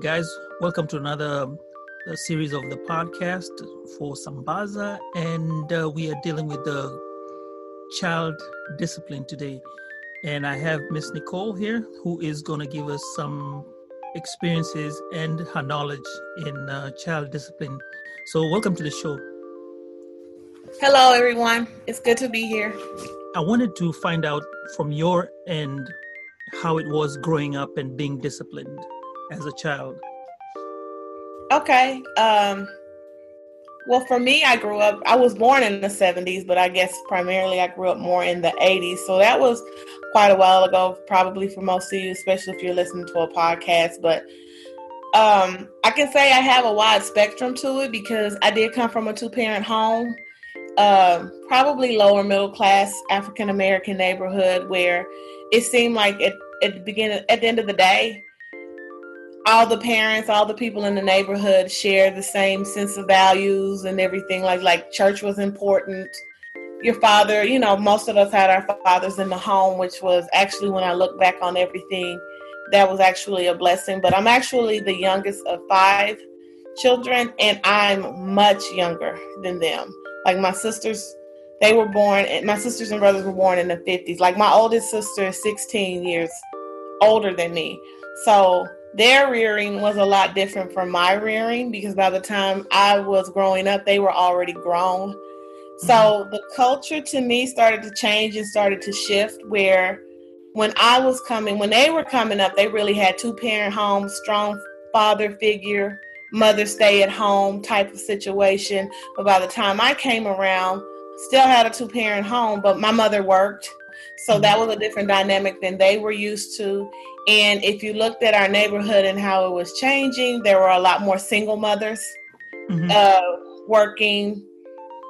Guys, welcome to another uh, series of the podcast for Sambaza, and uh, we are dealing with the child discipline today. And I have Miss Nicole here, who is going to give us some experiences and her knowledge in uh, child discipline. So, welcome to the show. Hello, everyone. It's good to be here. I wanted to find out from your end how it was growing up and being disciplined as a child. Okay. Um, well, for me, I grew up, I was born in the 70s, but I guess primarily I grew up more in the 80s. So that was quite a while ago, probably for most of you, especially if you're listening to a podcast. But um, I can say I have a wide spectrum to it because I did come from a two parent home, uh, probably lower middle class African American neighborhood where it seemed like at, at the beginning, at the end of the day, all the parents, all the people in the neighborhood share the same sense of values and everything. Like like church was important. Your father, you know, most of us had our fathers in the home, which was actually when I look back on everything, that was actually a blessing. But I'm actually the youngest of five children, and I'm much younger than them. Like my sisters, they were born, my sisters and brothers were born in the 50s. Like my oldest sister is 16 years older than me. So their rearing was a lot different from my rearing because by the time I was growing up, they were already grown. So mm-hmm. the culture to me started to change and started to shift where when I was coming, when they were coming up, they really had two parent homes, strong father figure, mother stay at home type of situation. But by the time I came around, still had a two parent home, but my mother worked. So that mm-hmm. was a different dynamic than they were used to. And if you looked at our neighborhood and how it was changing, there were a lot more single mothers mm-hmm. uh, working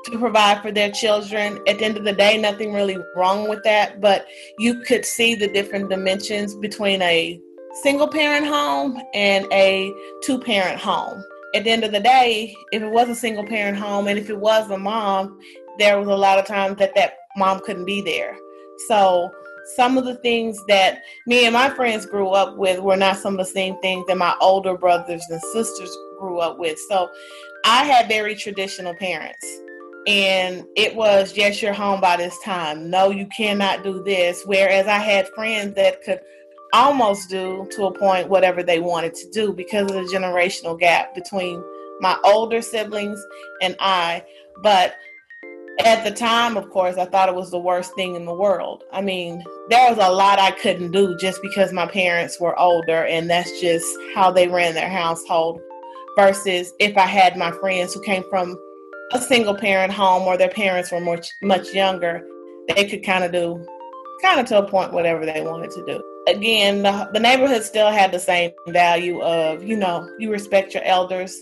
to provide for their children. At the end of the day, nothing really wrong with that, but you could see the different dimensions between a single parent home and a two parent home. At the end of the day, if it was a single parent home and if it was a mom, there was a lot of times that that mom couldn't be there. So some of the things that me and my friends grew up with were not some of the same things that my older brothers and sisters grew up with. So I had very traditional parents. And it was, yes, you're home by this time. No, you cannot do this. Whereas I had friends that could almost do to a point whatever they wanted to do because of the generational gap between my older siblings and I. But at the time, of course, I thought it was the worst thing in the world. I mean, there was a lot I couldn't do just because my parents were older, and that's just how they ran their household. Versus if I had my friends who came from a single parent home or their parents were much much younger, they could kind of do, kind of to a point, whatever they wanted to do. Again, the, the neighborhood still had the same value of, you know, you respect your elders.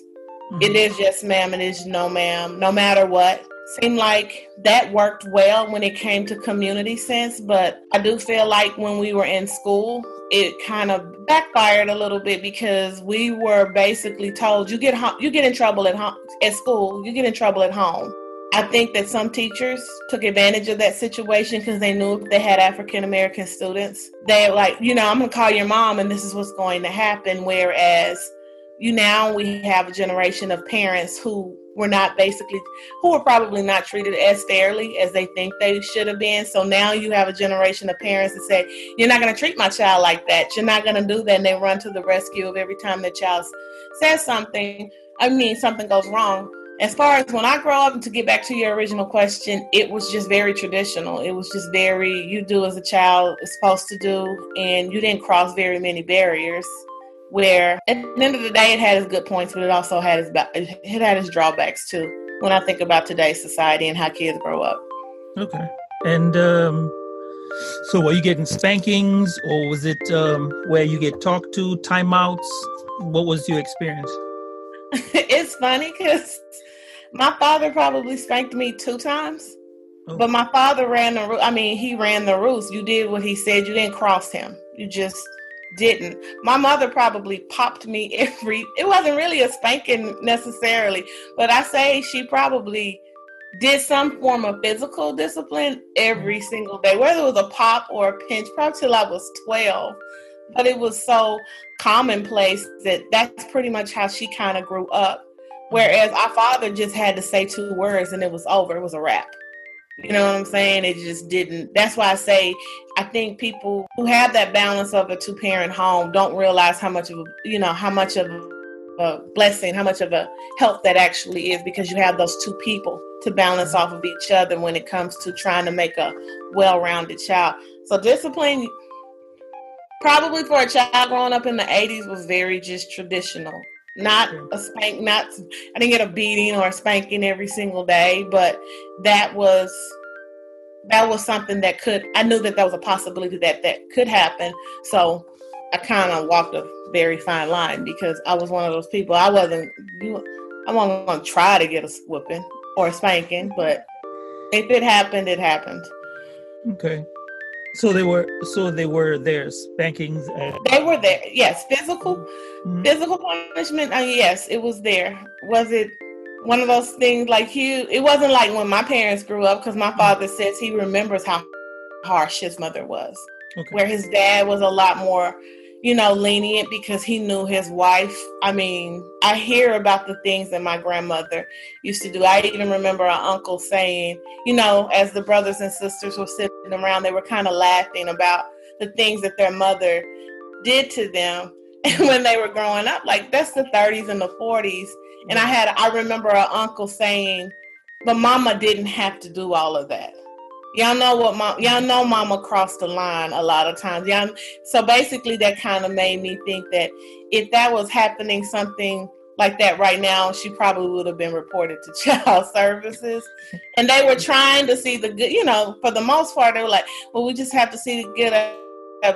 Mm-hmm. It is yes, ma'am. It is no, ma'am. No matter what seemed like that worked well when it came to community sense, but I do feel like when we were in school, it kind of backfired a little bit because we were basically told you get you get in trouble at home at school, you get in trouble at home. I think that some teachers took advantage of that situation because they knew they had African American students. They like, you know, I'm to call your mom and this is what's going to happen. Whereas you now we have a generation of parents who were not basically who were probably not treated as fairly as they think they should have been. So now you have a generation of parents that say, You're not gonna treat my child like that. You're not gonna do that and they run to the rescue of every time their child says something. I mean something goes wrong. As far as when I grow up, to get back to your original question, it was just very traditional. It was just very, you do as a child is supposed to do, and you didn't cross very many barriers where at the end of the day, it had its good points, but it also had its it had its drawbacks too. When I think about today's society and how kids grow up. Okay, and um, so were you getting spankings, or was it um, where you get talked to, timeouts? What was your experience? it's funny because my father probably spanked me two times. Oh. But my father ran the I mean, he ran the rules. You did what he said. You didn't cross him. You just didn't. My mother probably popped me every. It wasn't really a spanking necessarily, but I say she probably did some form of physical discipline every mm-hmm. single day, whether it was a pop or a pinch, probably till I was twelve. But it was so commonplace that that's pretty much how she kind of grew up. Whereas our father just had to say two words and it was over. It was a wrap. You know what I'm saying? It just didn't. That's why I say I think people who have that balance of a two parent home don't realize how much of a, you know, how much of a blessing, how much of a help that actually is because you have those two people to balance off of each other when it comes to trying to make a well rounded child. So discipline probably for a child growing up in the 80s was very just traditional not mm-hmm. a spank not i didn't get a beating or a spanking every single day but that was that was something that could i knew that that was a possibility that that could happen. So i kind of walked a very fine line because i was one of those people i wasn't i wasn't going to try to get a whooping or a spanking but if it happened it happened. Okay so they were so they were there spankings. And- they were there. Yes, physical mm-hmm. physical punishment. Uh, yes, it was there. Was it one of those things like you? It wasn't like when my parents grew up because my father says he remembers how harsh his mother was. Okay. Where his dad was a lot more you know, lenient because he knew his wife. I mean, I hear about the things that my grandmother used to do. I even remember our uncle saying, you know, as the brothers and sisters were sitting around, they were kind of laughing about the things that their mother did to them when they were growing up. Like that's the 30s and the 40s. And I had, I remember our uncle saying, but mama didn't have to do all of that y'all know what mom y'all know mama crossed the line a lot of times. Y'all so basically that kind of made me think that if that was happening something like that right now she probably would have been reported to child services. And they were trying to see the good you know for the most part they were like well we just have to see the good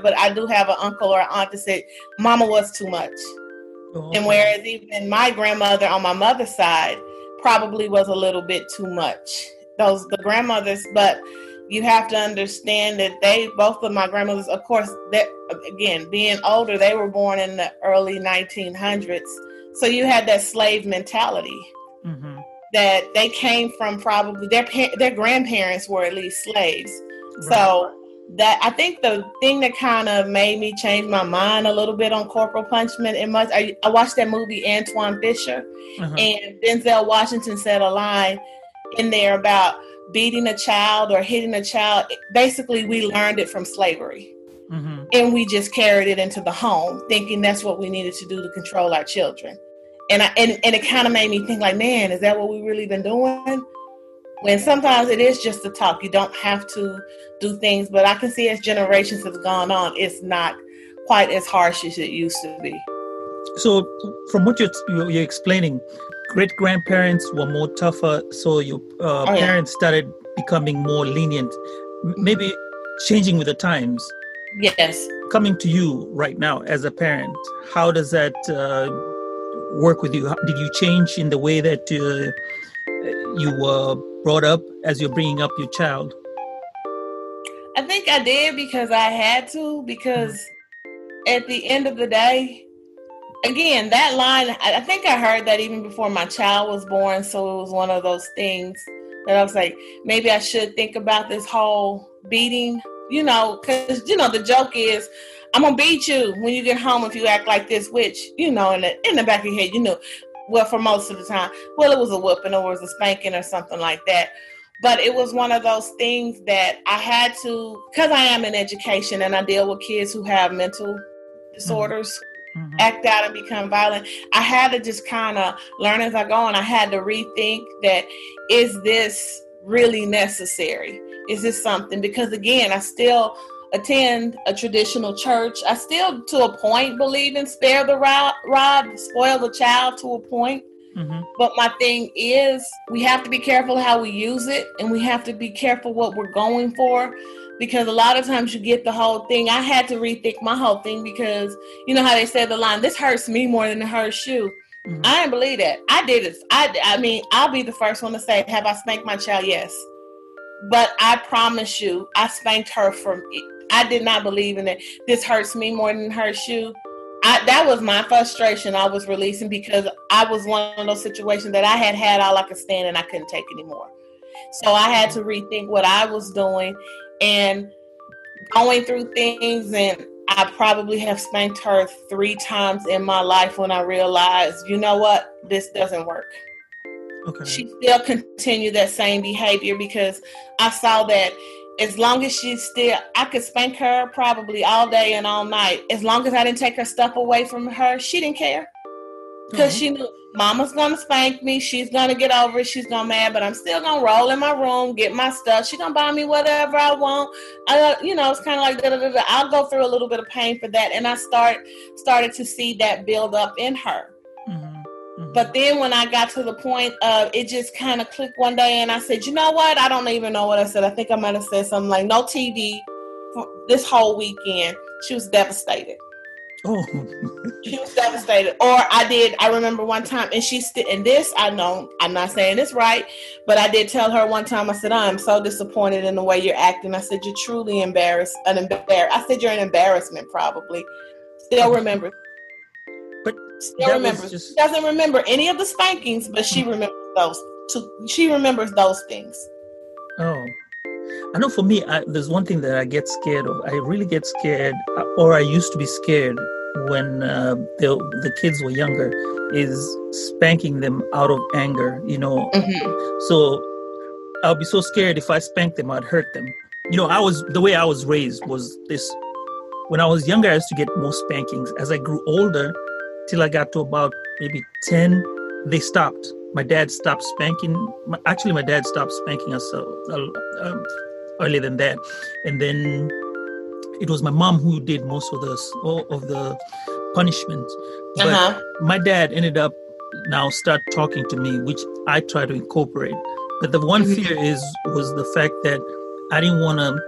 but i do have an uncle or an aunt that said mama was too much. Oh. and whereas even my grandmother on my mother's side probably was a little bit too much. Those the grandmothers but you have to understand that they both of my grandmothers of course that again being older they were born in the early 1900s so you had that slave mentality mm-hmm. that they came from probably their their grandparents were at least slaves right. so that I think the thing that kind of made me change my mind a little bit on corporal punishment and much I, I watched that movie Antwone Fisher uh-huh. and Denzel Washington said a line in there about beating a child or hitting a child, basically we learned it from slavery. Mm-hmm. And we just carried it into the home, thinking that's what we needed to do to control our children. And I, and, and it kind of made me think like, man, is that what we really been doing? When sometimes it is just a talk. You don't have to do things, but I can see as generations have gone on, it's not quite as harsh as it used to be. So, from what you're, you're explaining, great grandparents were more tougher, so your uh, oh, parents started becoming more lenient, maybe changing with the times. Yes. Coming to you right now as a parent, how does that uh, work with you? Did you change in the way that uh, you were brought up as you're bringing up your child? I think I did because I had to, because mm-hmm. at the end of the day, again, that line, I think I heard that even before my child was born. So it was one of those things that I was like, maybe I should think about this whole beating, you know, because, you know, the joke is, I'm to beat you when you get home if you act like this, which, you know, in the, in the back of your head, you know, well, for most of the time, well, it was a whooping or it was a spanking or something like that. But it was one of those things that I had to, because I am in education and I deal with kids who have mental disorders. Mm-hmm mm-hmm. act out and become violent. I had to just kind of learn as I go, and I had to rethink that is this really necessary? Is this something? Because again, I still attend a traditional church. I still, to a point, believe in spare the rod, rod spoil the child to a point. Mm-hmm. But my thing is, we have to be careful how we use it, and we have to be careful what we're going for. Because a lot of times you get the whole thing. I had to rethink my whole thing because you know how they said the line, "This hurts me more than it hurts you." Mm-hmm. I didn't believe that. I did it. I, I mean, I'll be the first one to say, "Have I spanked my child?" Yes, but I promise you, I spanked her from. I did not believe in it. This hurts me more than it hurts you. I, that was my frustration I was releasing because I was one of those situations that I had had all I could stand and I couldn't take anymore. So I had to rethink what I was doing and going through things. And I probably have spanked her three times in my life when I realized, you know what, this doesn't work. Okay. She still continued that same behavior because I saw that as long as she's still, I could spank her probably all day and all night. As long as I didn't take her stuff away from her, she didn't care. Because mm-hmm. she knew mama's gonna spank me, she's gonna get over it, she's gonna mad, but I'm still gonna roll in my room, get my stuff. She's gonna buy me whatever I want. I, you know, it's kind of like da, da, da, da. I'll go through a little bit of pain for that, and I start started to see that build up in her. Mm-hmm. Mm-hmm. But then when I got to the point of it just kind of clicked one day and I said, you know what? I don't even know what I said. I think I might have said something like no TV this whole weekend. She was devastated. Oh, she was devastated. Or I did. I remember one time, and she still. And this, I know, I'm not saying this right, but I did tell her one time. I said, "I'm so disappointed in the way you're acting." I said, "You're truly embarrassed, an embarrass." I said, "You're an embarrassment, probably." Still remember still remembers. Just... She doesn't remember any of the spankings, but she remembers those. She remembers those things. Oh, I know. For me, I, there's one thing that I get scared of. I really get scared, uh, or I used to be scared when uh, the the kids were younger. Is spanking them out of anger, you know. Mm-hmm. So I'll be so scared if I spank them, I'd hurt them. You know, I was the way I was raised was this. When I was younger, I used to get more spankings. As I grew older, till I got to about maybe 10, they stopped. My dad stopped spanking. Actually, my dad stopped spanking us uh, uh, earlier than that. And then it was my mom who did most of the, of the punishment. But uh-huh. my dad ended up now start talking to me, which I try to incorporate. But the one mm-hmm. fear is was the fact that I didn't want to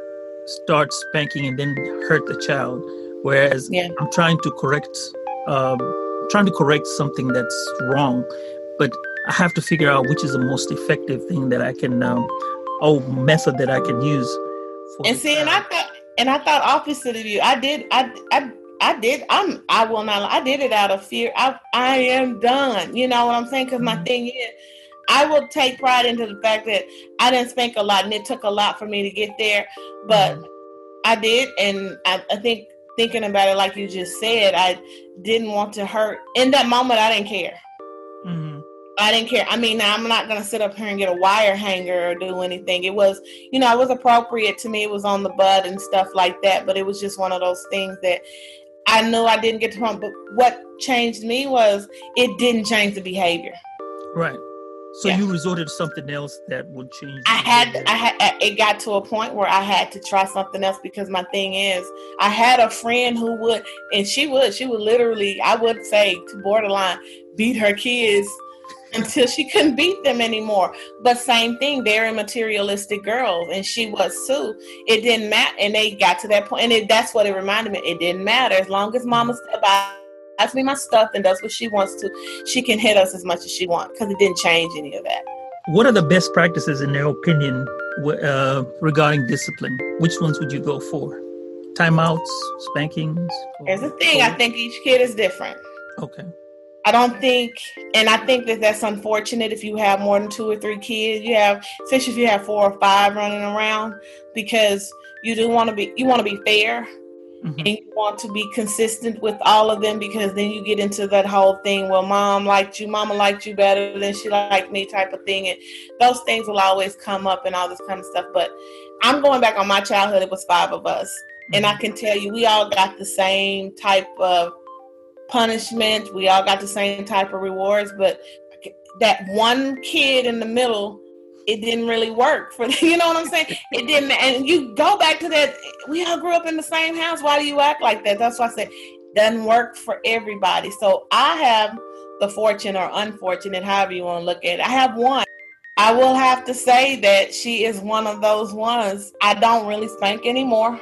start spanking and then hurt the child. Whereas yeah. I'm trying to correct um, trying to correct something that's wrong, but I have to figure out which is the most effective thing that I can, um, oh, method that I can use. and see, and I thought, and I thought opposite of you. I did, I, I, I did. I'm. I will not. I did it out of fear. I, I am done. You know what I'm saying? Because mm-hmm. my thing is, I will take pride into the fact that I didn't spank a lot, and it took a lot for me to get there. But mm-hmm. I did, and I, I think thinking about it like you just said, I didn't want to hurt. In that moment, I didn't care. Mm-hmm. I didn't care. I mean, now I'm not going to sit up here and get a wire hanger or do anything. It was, you know, it was appropriate to me. It was on the butt and stuff like that. But it was just one of those things that I knew I didn't get to home. But what changed me was it didn't change the behavior. Right. So yeah. you resorted to something else that would change. I had, I had, it got to a point where I had to try something else because my thing is, I had a friend who would, and she would, she would literally, I would say to borderline, beat her kids until she couldn't beat them anymore. But same thing, very materialistic girls, and she was too. It didn't matter, and they got to that point, and it, that's what it reminded me. It didn't matter as long as Mama by buys me my stuff and does what she wants to, she can hit us as much as she wants because it didn't change any of that. What are the best practices, in their opinion, uh, regarding discipline? Which ones would you go for? Timeouts, spankings? Here's a thing I think each kid is different. Okay. I don't think, and I think that that's unfortunate if you have more than two or three kids. You have, especially if you have four or five running around, because you do want to be, you want to be fair, Mm-hmm. And you want to be consistent with all of them because then you get into that whole thing. Well, mom liked you, mama liked you better than she liked me, type of thing. And those things will always come up and all this kind of stuff. But I'm going back on my childhood. It was five of us, mm-hmm. and I mm-hmm. can tell you, we all got the same type of punishment. We all got the same type of rewards, but that one kid in the middle it didn't really work for you know what I'm saying? It didn't and you go back to that we all grew up in the same house. Why do you act like that? That's why I said doesn't work for everybody. So I have the fortune or unfortunate, however you want to look at it. I have one. I will have to say that she is one of those ones. I don't really spank anymore.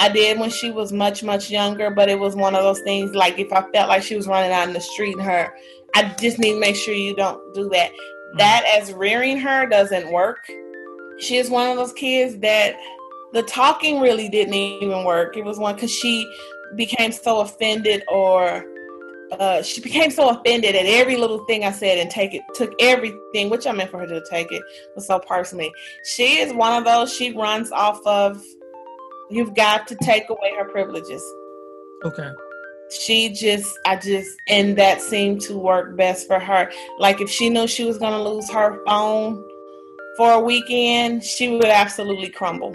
I did when she was much, much younger, but it was one of those things like if I felt like she was running out in the street and her, I just need to make sure you don't do that. Mm-hmm. That as rearing her doesn't work. She is one of those kids that the talking really didn't even work. It was one because she became so offended or uh, she became so offended at every little thing I said and take it took everything, which I meant for her to take it was so personally. She is one of those. She runs off of. You've got to take away her privileges. Okay. She just, I just, and that seemed to work best for her. Like if she knew she was going to lose her phone for a weekend, she would absolutely crumble.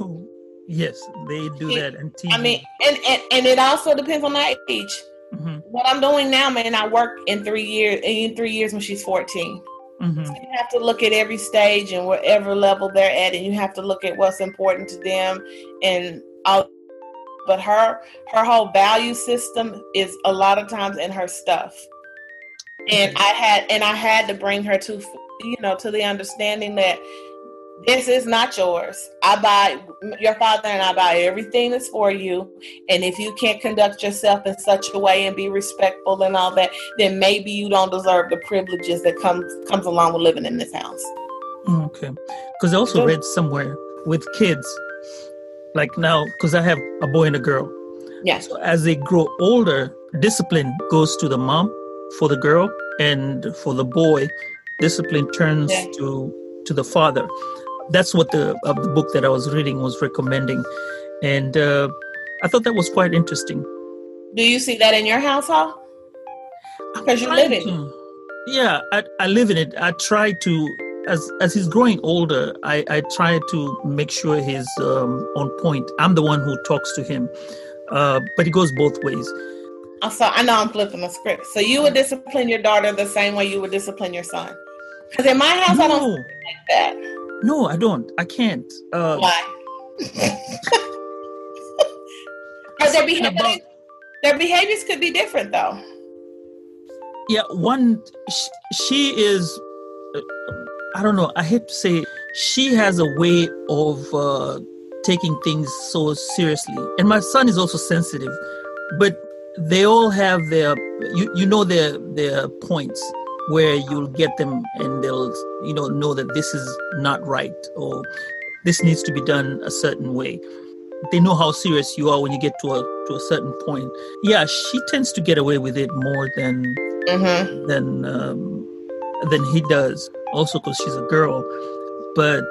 Oh, yes, they do that. And I mean, and, and and it also depends on the age. Mm-hmm. What I'm doing now, man, I work in three years. In three years, when she's 14, mm-hmm. so you have to look at every stage and whatever level they're at, and you have to look at what's important to them and all. But her her whole value system is a lot of times in her stuff, and I had and I had to bring her to you know to the understanding that this is not yours. I buy your father and I buy everything that's for you. And if you can't conduct yourself in such a way and be respectful and all that, then maybe you don't deserve the privileges that comes comes along with living in this house. Okay, because I also read somewhere with kids, like now, because I have a boy and a girl. Yes. So as they grow older, discipline goes to the mom for the girl, and for the boy, discipline turns yeah. to to the father that's what the uh, the book that I was reading was recommending, and uh, I thought that was quite interesting. Do you see that in your household? Because you live in it. Yeah, I, I live in it. I try to as as he's growing older, I, I try to make sure he's um, on point. I'm the one who talks to him, uh, but it goes both ways. So I know I'm flipping the script. So you would discipline your daughter the same way you would discipline your son? Because in my house, no. I don't like that. No, I don't. I can't. Uh, Why? their behaviors, about, their behaviors could be different, though. Yeah, one. She, she is. Uh, I don't know. I hate to say, she has a way of uh, taking things so seriously, and my son is also sensitive, but they all have their. You you know their their points where you'll get them and they'll you know know that this is not right or this needs to be done a certain way. They know how serious you are when you get to a to a certain point. Yeah she tends to get away with it more than mm-hmm. than um, than he does. Also because she's a girl. But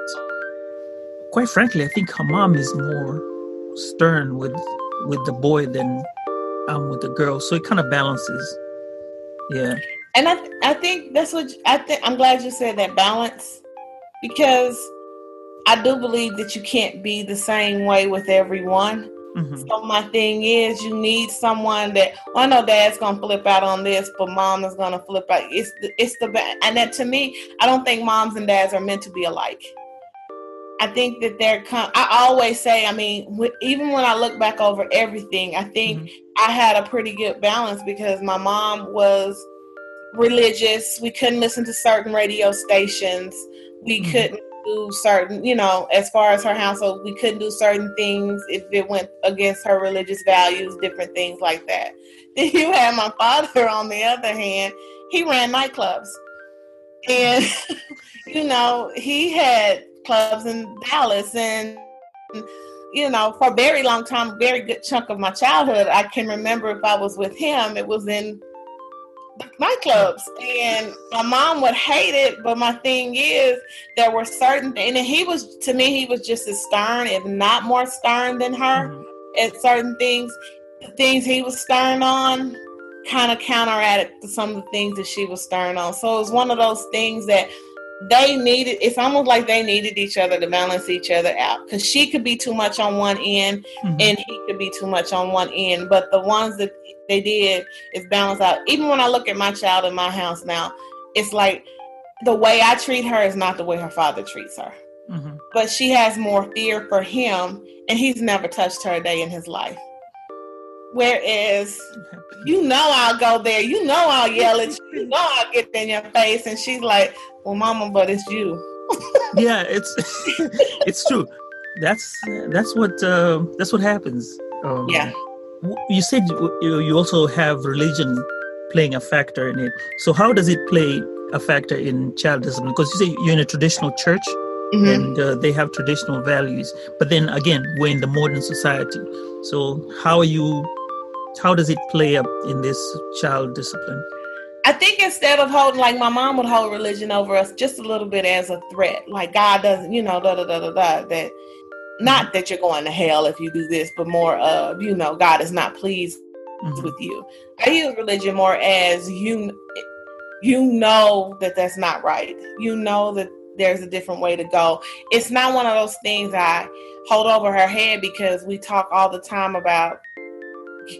quite frankly i think her mom is more stern with with the boy than um, with the girl. So it kind of balances. Yeah and I, th- I think that's what I think. I'm glad you said that balance because I do believe that you can't be the same way with everyone. Mm-hmm. So my thing is, you need someone that well, I know Dad's gonna flip out on this, but Mom is gonna flip out. It's the, it's the and that to me, I don't think moms and dads are meant to be alike. I think that they're. I always say, I mean, even when I look back over everything, I think mm-hmm. I had a pretty good balance because my mom was religious. We couldn't listen to certain radio stations. We mm-hmm. couldn't do certain, you know, as far as her household, we couldn't do certain things if it went against her religious values, different things like that. Then you have my father, on the other hand, he ran nightclubs. And, you know, he had clubs in Dallas and, you know, for a very long time, very good chunk of my childhood, I can remember if I was with him, it was in nightclubs and my mom would hate it but my thing is there were certain and he was to me he was just as stern if not more stern than her mm-hmm. at certain things the things he was stern on kind of counteracted some of the things that she was stern on so it was one of those things that they needed it's almost like they needed each other to balance each other out because she could be too much on one end mm-hmm. and he could be too much on one end but the ones that they did is balance out even when i look at my child in my house now it's like the way I treat her is not the way her father treats her. Mm-hmm. But she has more fear for him, and he's never touched her a day in his life. Whereas, you know, I'll go there, you know, I'll yell at you, you know, I'll get in your face, and she's like, "Well, Mama, but it's you." yeah, it's it's true. That's that's what uh, that's what happens. Um, yeah. You said you you also have religion playing a factor in it. So how does it play a factor in child discipline? Because you say you're in a traditional church. Mm-hmm. and uh, they have traditional values but then again we're in the modern society so how are you how does it play up in this child discipline I think instead of holding, like my mom would hold religion over us just a little bit as a threat, like God doesn't, you know, da da da da da. That not that you're going to hell if you do this, but more of, you know, God is not pleased mm-hmm. with you. I use religion more as you, you know that that's not right. You know that there's a different way to go. It's not one of those things I hold over her head because we talk all the time about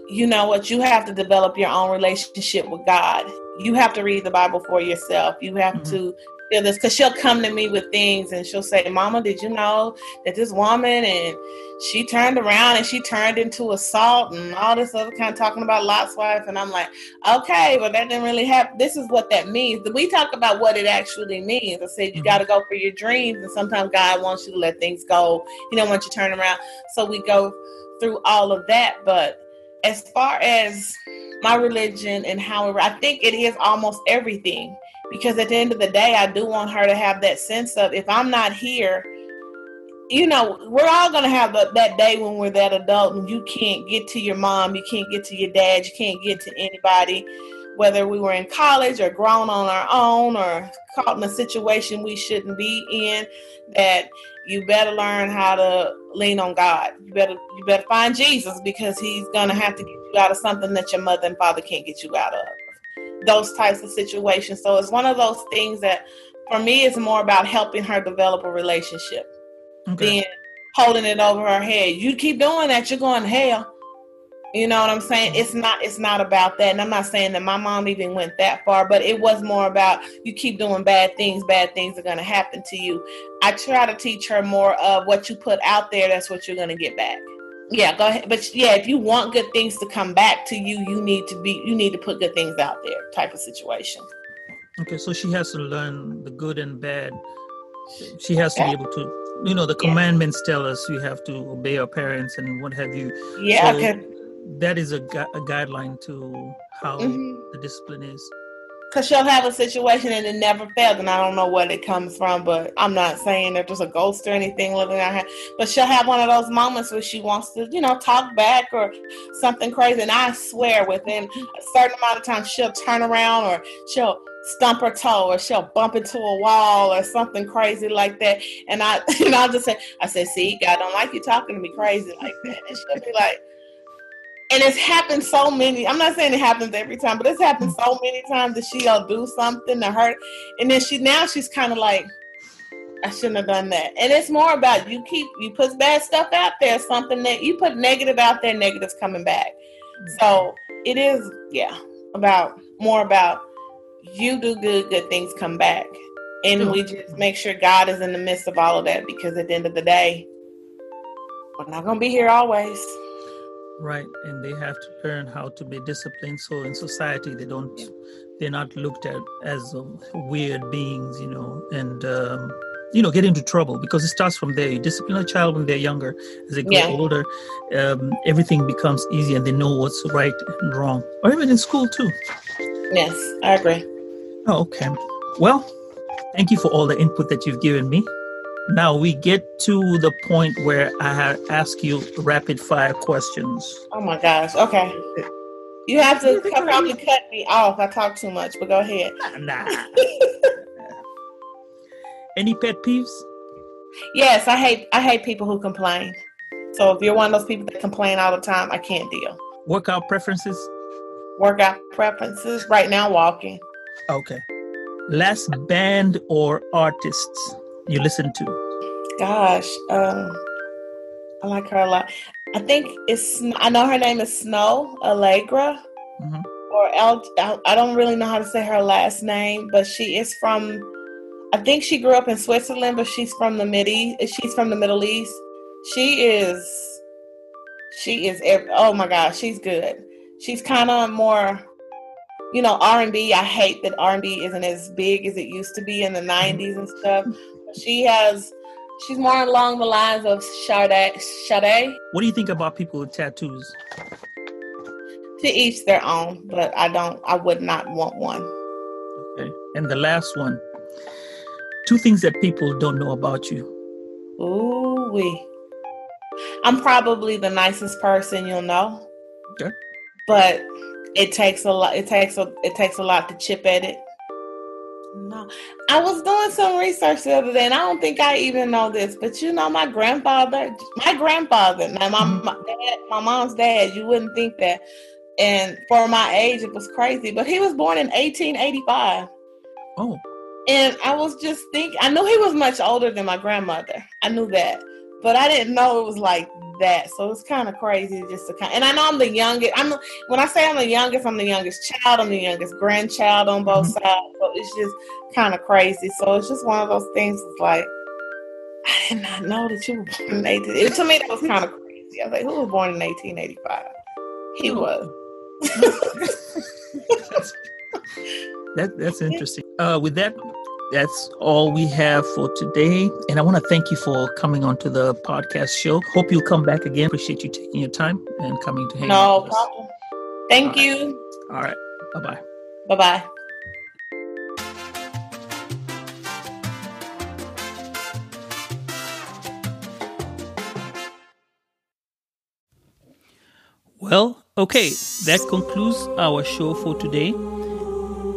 you know what? You have to develop your own relationship with god. You have to read the bible for yourself. You have mm-hmm. to feel this because she'll come to me with things and she'll say mama did you know that this woman and she turned around and she turned into assault and all this other kind of talking about lot's wife. And i'm like okay but that didn't really happen this is what that means. We talk about what it actually means. I said you mm-hmm. got to go for your dreams and sometimes god wants you to let things go. He don't want you to turn around. So we go through all of that but as far as my religion and how I think it is almost everything. Because at the end of the day, I do want her to have that sense of if I'm not here, you know, we're all going to have a, that day when we're that adult and you can't get to your mom, you can't get to your dad, you can't get to anybody, whether we were in college or grown on our own or caught in a situation we shouldn't be in, that you better learn how to lean on God. You better you better find Jesus because he's gonna have to get you out of something that your mother and father can't get you out of. Those types of situations. So it's one of those things that for me it's more about helping her develop a relationship okay. than holding it over her head. You keep doing that, you're going to hell. You know what I'm saying? It's not it's not about that. And I'm not saying that my mom even went that far, but it was more about you keep doing bad things, bad things are gonna happen to you. I try to teach her more of what you put out there, that's what you're gonna get back. Yeah, go ahead. But yeah, if you want good things to come back to you, you need to be you need to put good things out there type of situation. Okay, so she has to learn the good and bad. She has to be able to you know the commandments tell us we have to obey our parents and what have you yeah so, that is a, gu- a guideline to how mm-hmm. the discipline is because she'll have a situation and it never fails and i don't know what it comes from but i'm not saying that there's a ghost or anything living out her but she'll have one of those moments where she wants to you know talk back or something crazy and i swear within a certain amount of time she'll turn around or she'll stump her toe or she'll bump into a wall or something crazy like that and i and i'll just say i said see god don't like you talking to me crazy like that and she'll be like and it's happened so many. I'm not saying it happens every time, but it's happened so many times that she'll do something to hurt, and then she now she's kind of like, I shouldn't have done that. And it's more about you keep you put bad stuff out there, something that you put negative out there, negatives coming back. So it is, yeah, about more about you do good, good things come back, and we just make sure God is in the midst of all of that because at the end of the day, we're not gonna be here always right? And they have to learn how to be disciplined. So in society they don't they're not looked at as weird beings you know and um, you know get into trouble because it starts from there. You discipline a child when they're younger. As they get yeah. older um, everything becomes easy and they know what's right and wrong. Or even in school too. Yes i agree. Oh, okay. Well thank you for all the input that you've given me now we get to the point where I ask you rapid fire questions. Oh my gosh. Okay. You have to probably cut me off. I talk too much, but go ahead. Nah. Any pet peeves? Yes, I hate I hate people who complain. So if you're one of those people that complain all the time, I can't deal. Workout preferences? Workout preferences. Right now, walking. Okay. Last band or artists? You listen to? Gosh, um, I like her a lot. I think it's I know her name is Snoh Aalegra. mm-hmm. or El. I don't really know how to say her last name, but she is from I think she grew up in Switzerland, but she's from the Midi. She's from the Middle East. She is, she is. Oh my gosh, she's good. She's kind of more, you know, R and B. I hate that R and B isn't as big as it used to be in the '90s and stuff. She has, she's more along the lines of Sade. Sade. What do you think about people with tattoos? To each their own, but I don't. I would not want one. Okay, and the last one Two things that people don't know about you. Ooh wee. I'm probably the nicest person you'll know. Okay. But it takes a lot it takes a it takes a lot to chip at it. I was doing some research the other day and I don't think I even know this, but you know my grandfather my grandfather, my, my dad, my mom's dad, you wouldn't think that. And for my age it was crazy, but he was born in 1885. Oh. And I was just thinking, I knew he was much older than my grandmother. I knew that. But I didn't know it was like that. So it's kind of crazy just to kind of, and I know I'm the youngest. I'm when I say I'm the youngest, I'm the youngest child. I'm the youngest grandchild on both mm-hmm. sides. So it's just kind of crazy. So it's just one of those things. It's like I did not know that you were born in 18. It, to me, that was kind of crazy. I was like, who was born in 1885? He was. that that's interesting. Uh, with that, that's all we have for today. And I want to thank you for coming onto the podcast show. Hope you'll come back again. Appreciate you taking your time and coming to hang no out. No problem. Thank all you. Right. All right. Bye bye. Bye bye. Well, okay, that concludes our show for today.